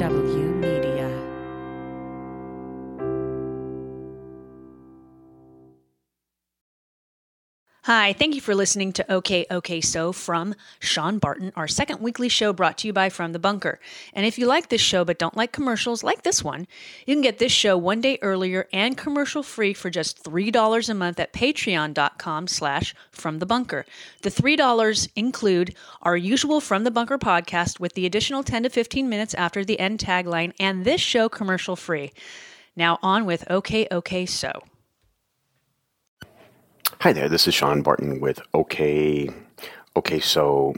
FW Hi, thank you for listening to OK OK So from Sean Barton, our second weekly show brought to you by From the Bunker. And if you like this show but don't like commercials like this one, you can get this show one day earlier and commercial free for just $3 a month at patreon.com slash from the bunker. The $3 include our usual From the Bunker podcast with the additional 10 to 15 minutes after the end tagline and this show commercial free. Now on with OK OK So. Hi there, this is Sean Barton with OK. Okay, so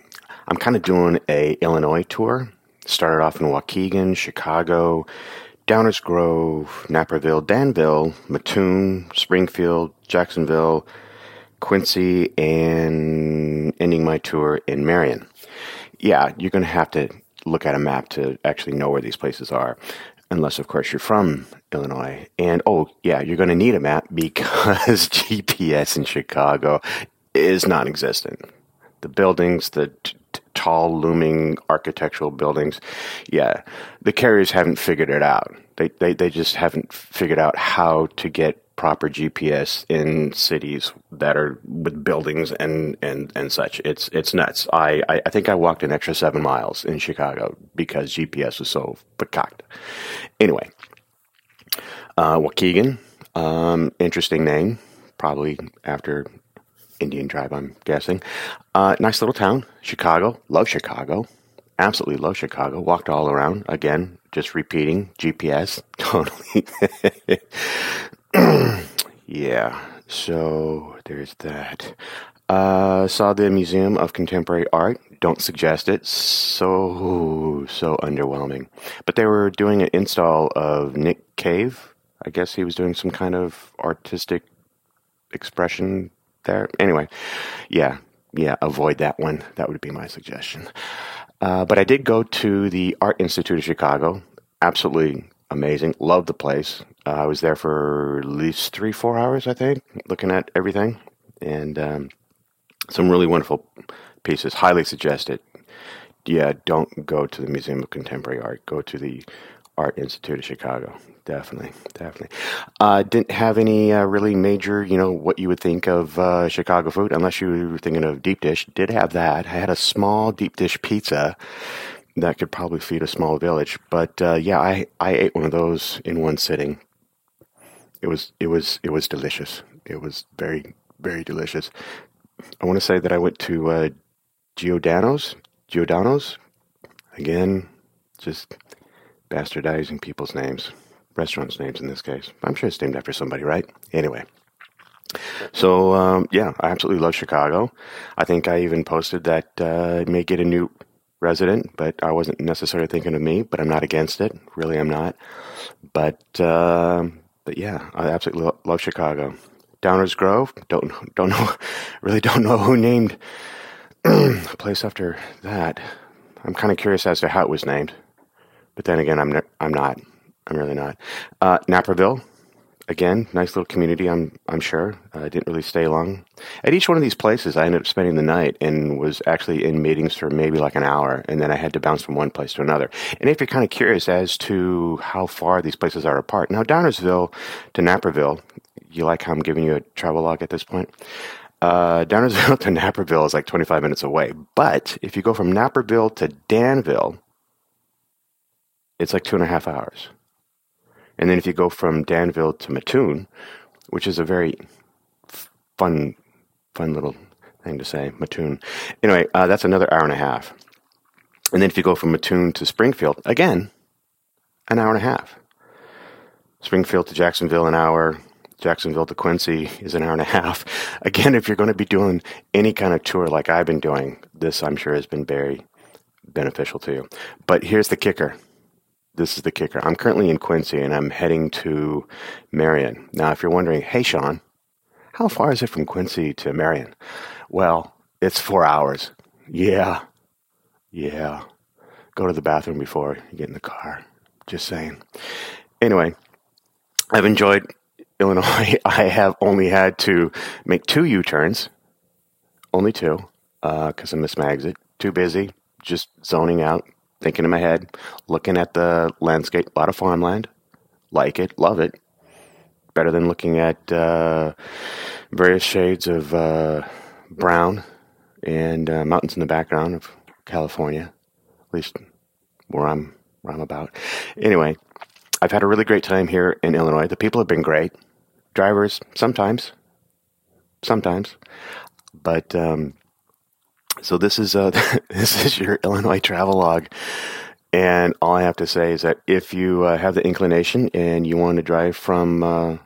I'm kind of doing a Illinois tour. Started off in Waukegan, Chicago, Downers Grove, Naperville, Danville, Mattoon, Springfield, Jacksonville, Quincy, and ending my tour in Marion. Yeah, you're going to have to look at a map to actually know where these places are unless of course you're from Illinois. And oh yeah, you're going to need a map because GPS in Chicago is non-existent. The buildings, the t- t- tall looming architectural buildings, yeah, the carriers haven't figured it out. They, they they just haven't figured out how to get proper GPS in cities that are with buildings and, and, and such. It's it's nuts. I, I, I think I walked an extra seven miles in Chicago because GPS was so pecocked. Anyway, uh, Waukegan, um, interesting name, probably after Indian tribe, I'm guessing. Uh, nice little town, Chicago. Love Chicago. Absolutely love Chicago. Walked all around. Again, just repeating GPS. Totally. yeah, so there's that. Uh, saw the Museum of Contemporary Art. Don't suggest it. So, so underwhelming. But they were doing an install of Nick Cave. I guess he was doing some kind of artistic expression there. Anyway, yeah, yeah, avoid that one. That would be my suggestion. Uh, but I did go to the Art Institute of Chicago. Absolutely amazing. Loved the place. Uh, I was there for at least three, four hours, I think, looking at everything. And um, some really wonderful pieces. Highly suggested. Yeah, don't go to the Museum of Contemporary Art. Go to the Art Institute of Chicago. Definitely, definitely. Uh, didn't have any uh, really major, you know, what you would think of uh, Chicago food, unless you were thinking of deep dish. Did have that. I had a small deep dish pizza that could probably feed a small village. But uh, yeah, I, I ate one of those in one sitting. It was it was it was delicious. It was very very delicious. I want to say that I went to uh, Giordano's. Giordano's again, just bastardizing people's names, restaurants' names in this case. I'm sure it's named after somebody, right? Anyway. So um, yeah, I absolutely love Chicago. I think I even posted that uh, I may get a new resident, but I wasn't necessarily thinking of me. But I'm not against it. Really, I'm not. But uh, but yeah, I absolutely lo- love Chicago. Downers Grove. Don't don't know. Really don't know who named a place after that. I'm kind of curious as to how it was named. But then again, I'm ne- I'm not. I'm really not. Uh, Naperville. Again, nice little community. I'm I'm sure. I didn't really stay long. At each one of these places, I ended up spending the night and was actually in meetings for maybe like an hour, and then I had to bounce from one place to another. And if you're kind of curious as to how far these places are apart, now Downersville to Naperville, you like how I'm giving you a travel log at this point? Uh, Downersville to Naperville is like 25 minutes away. But if you go from Naperville to Danville, it's like two and a half hours. And then if you go from Danville to Mattoon, which is a very fun, fun little thing to say, Mattoon. Anyway, uh, that's another hour and a half. And then if you go from Mattoon to Springfield, again, an hour and a half. Springfield to Jacksonville, an hour. Jacksonville to Quincy is an hour and a half. Again, if you're going to be doing any kind of tour like I've been doing, this I'm sure has been very beneficial to you. But here's the kicker. This is the kicker. I'm currently in Quincy and I'm heading to Marion. Now, if you're wondering, hey, Sean, how far is it from Quincy to Marion? Well, it's four hours. Yeah. Yeah. Go to the bathroom before you get in the car. Just saying. Anyway, I've enjoyed Illinois. I have only had to make two U turns, only two, because uh, I miss my exit. Too busy, just zoning out, thinking in my head, looking at the landscape, a lot of farmland, like it, love it. Better than looking at uh, various shades of uh, brown and uh, mountains in the background of California, at least where I'm where I'm about. Anyway, I've had a really great time here in Illinois. The people have been great. Drivers sometimes, sometimes, but um, so this is uh, this is your Illinois travel log. And all I have to say is that if you uh, have the inclination and you want to drive from uh,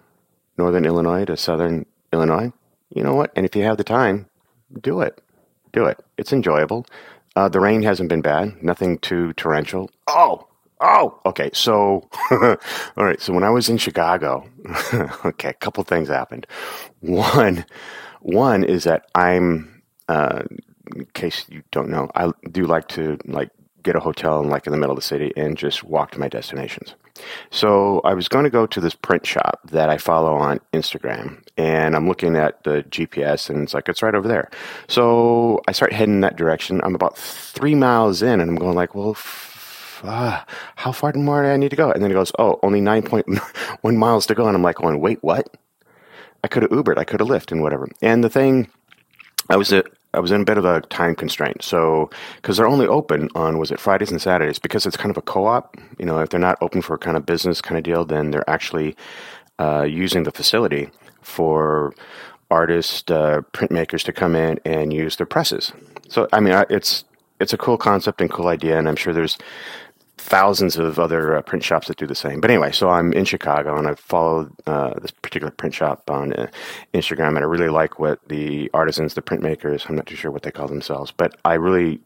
northern Illinois to southern Illinois, you know what? And if you have the time, do it. Do it. It's enjoyable. Uh, the rain hasn't been bad. Nothing too torrential. Oh, oh. Okay. So, all right. So when I was in Chicago, okay, a couple things happened. One, one is that I'm. Uh, in case you don't know, I do like to like get a hotel in like in the middle of the city and just walk to my destinations. So I was going to go to this print shop that I follow on Instagram, and I'm looking at the GPS, and it's like it's right over there. So I start heading that direction. I'm about three miles in, and I'm going like, well. F- uh, how far more do I need to go? And then it goes, oh, only 9.1 miles to go. And I'm like, going, wait, what? I could have Ubered, I could have Lyft, and whatever. And the thing, I was at I was in a bit of a time constraint. So, because they're only open on, was it Fridays and Saturdays? Because it's kind of a co op, you know, if they're not open for a kind of business kind of deal, then they're actually uh, using the facility for artists, uh, printmakers to come in and use their presses. So, I mean, it's, it's a cool concept and cool idea, and I'm sure there's thousands of other uh, print shops that do the same. But anyway, so I'm in Chicago and I follow uh, this particular print shop on uh, Instagram, and I really like what the artisans, the printmakers, I'm not too sure what they call themselves, but I really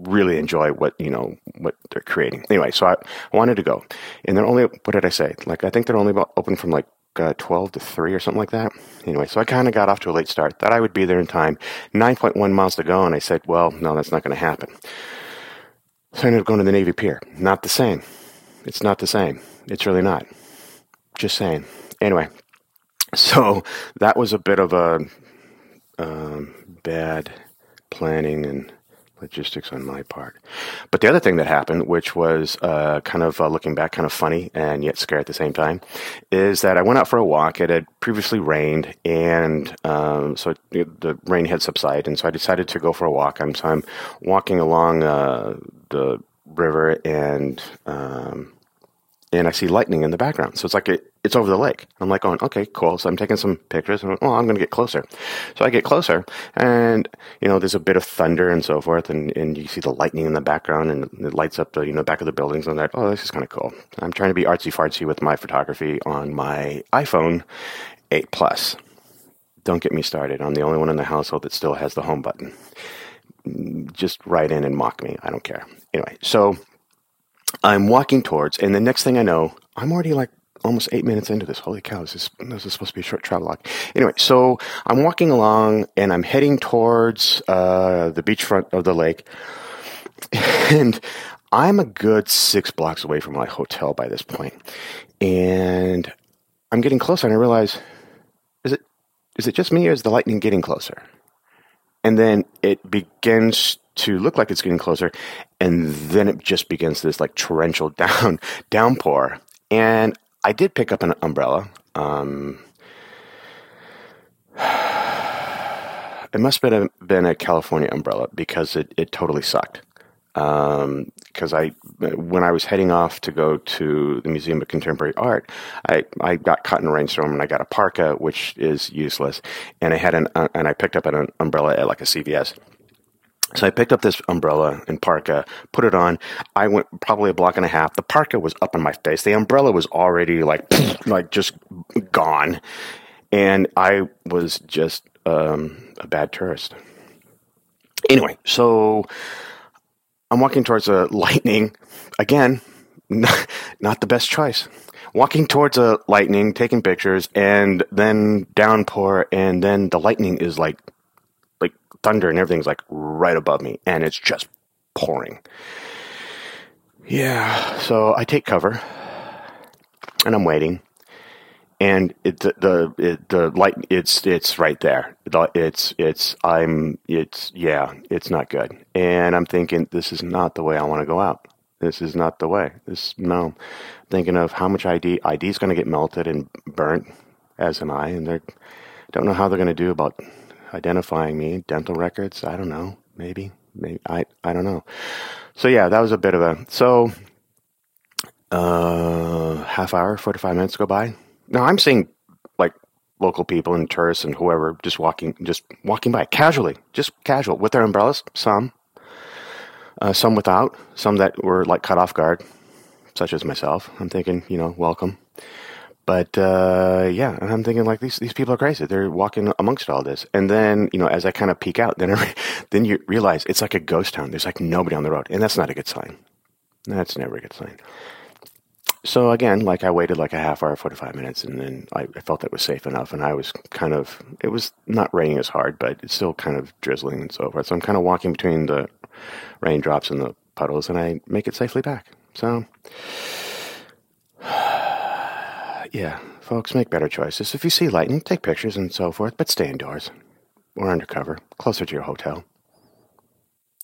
really enjoy what you know what they're creating anyway so i wanted to go and they're only what did i say like i think they're only about open from like uh, 12 to 3 or something like that. Anyway, so I kind of got off to a late start. Thought I would be there in time. 9.1 miles to go, and I said, well, no, that's not going to happen. So I ended up going to the Navy Pier. Not the same. It's not the same. It's really not. Just saying. Anyway, so that was a bit of a um, bad planning and logistics on my part. But the other thing that happened, which was uh, kind of uh, looking back, kind of funny and yet scary at the same time, is that I went out for a walk. It had previously rained, and um, so it, the rain had subsided, and so I decided to go for a walk. I'm, so I'm walking along uh, the river, and um, and I see lightning in the background. So it's like it, it's over the lake. I'm like going, okay, cool. So I'm taking some pictures and oh, I'm going to get closer. So I get closer and, you know, there's a bit of thunder and so forth. And, and you see the lightning in the background and it lights up the, you know, back of the buildings and that. Oh, this is kind of cool. I'm trying to be artsy fartsy with my photography on my iPhone 8 Plus. Don't get me started. I'm the only one in the household that still has the home button. Just write in and mock me. I don't care. Anyway, so I'm walking towards, and the next thing I know, I'm already like almost eight minutes into this. Holy cow, this is, this is supposed to be a short travel log. Anyway, so I'm walking along and I'm heading towards uh, the beachfront of the lake. And I'm a good six blocks away from my hotel by this point. And I'm getting closer and I realize, is it is it just me or is the lightning getting closer? And then it begins to look like it's getting closer, and then it just begins this like torrential down downpour. And I did pick up an umbrella. Um, it must have been a, been a California umbrella because it, it totally sucked. Because um, I, when I was heading off to go to the Museum of Contemporary Art, I, I got caught in a rainstorm and I got a parka, which is useless, and I had an uh, and I picked up an umbrella at like a CVS. So I picked up this umbrella and parka, put it on. I went probably a block and a half. The parka was up in my face. The umbrella was already like, like just gone. And I was just um, a bad tourist. Anyway, so I'm walking towards a lightning. Again, not, not the best choice. Walking towards a lightning, taking pictures, and then downpour, and then the lightning is like thunder and everything's like right above me and it's just pouring. Yeah, so I take cover and I'm waiting. And it, the the it, the light it's it's right there. It's it's I'm it's yeah it's not good. And I'm thinking this is not the way I want to go out. This is not the way. This no. Thinking of how much ID ID is going to get melted and burnt, as am I, and they don't know how they're going to do about identifying me. Dental records, I don't know. Maybe, maybe I I don't know. So yeah, that was a bit of a so. Uh, half hour, forty five minutes go by. Now I'm seeing like local people and tourists and whoever just walking, just walking by casually, just casual with their umbrellas. Some, uh, some without, some that were like cut off guard, such as myself. I'm thinking, you know, welcome. But uh, yeah, and I'm thinking like these these people are crazy. They're walking amongst all this, and then you know, as I kind of peek out, then I, then you realize it's like a ghost town. There's like nobody on the road, and that's not a good sign. That's never a good sign. So again, like I waited like a half hour, forty five minutes, and then I, I felt that was safe enough, and I was kind of it was not raining as hard, but it's still kind of drizzling and so forth. So I'm kind of walking between the raindrops and the puddles, and I make it safely back. So yeah, folks, make better choices. If you see lightning, take pictures and so forth, but stay indoors or undercover, closer to your hotel.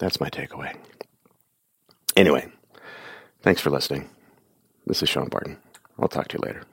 That's my takeaway. Anyway, thanks for listening. This is Sean Barton. I'll talk to you later.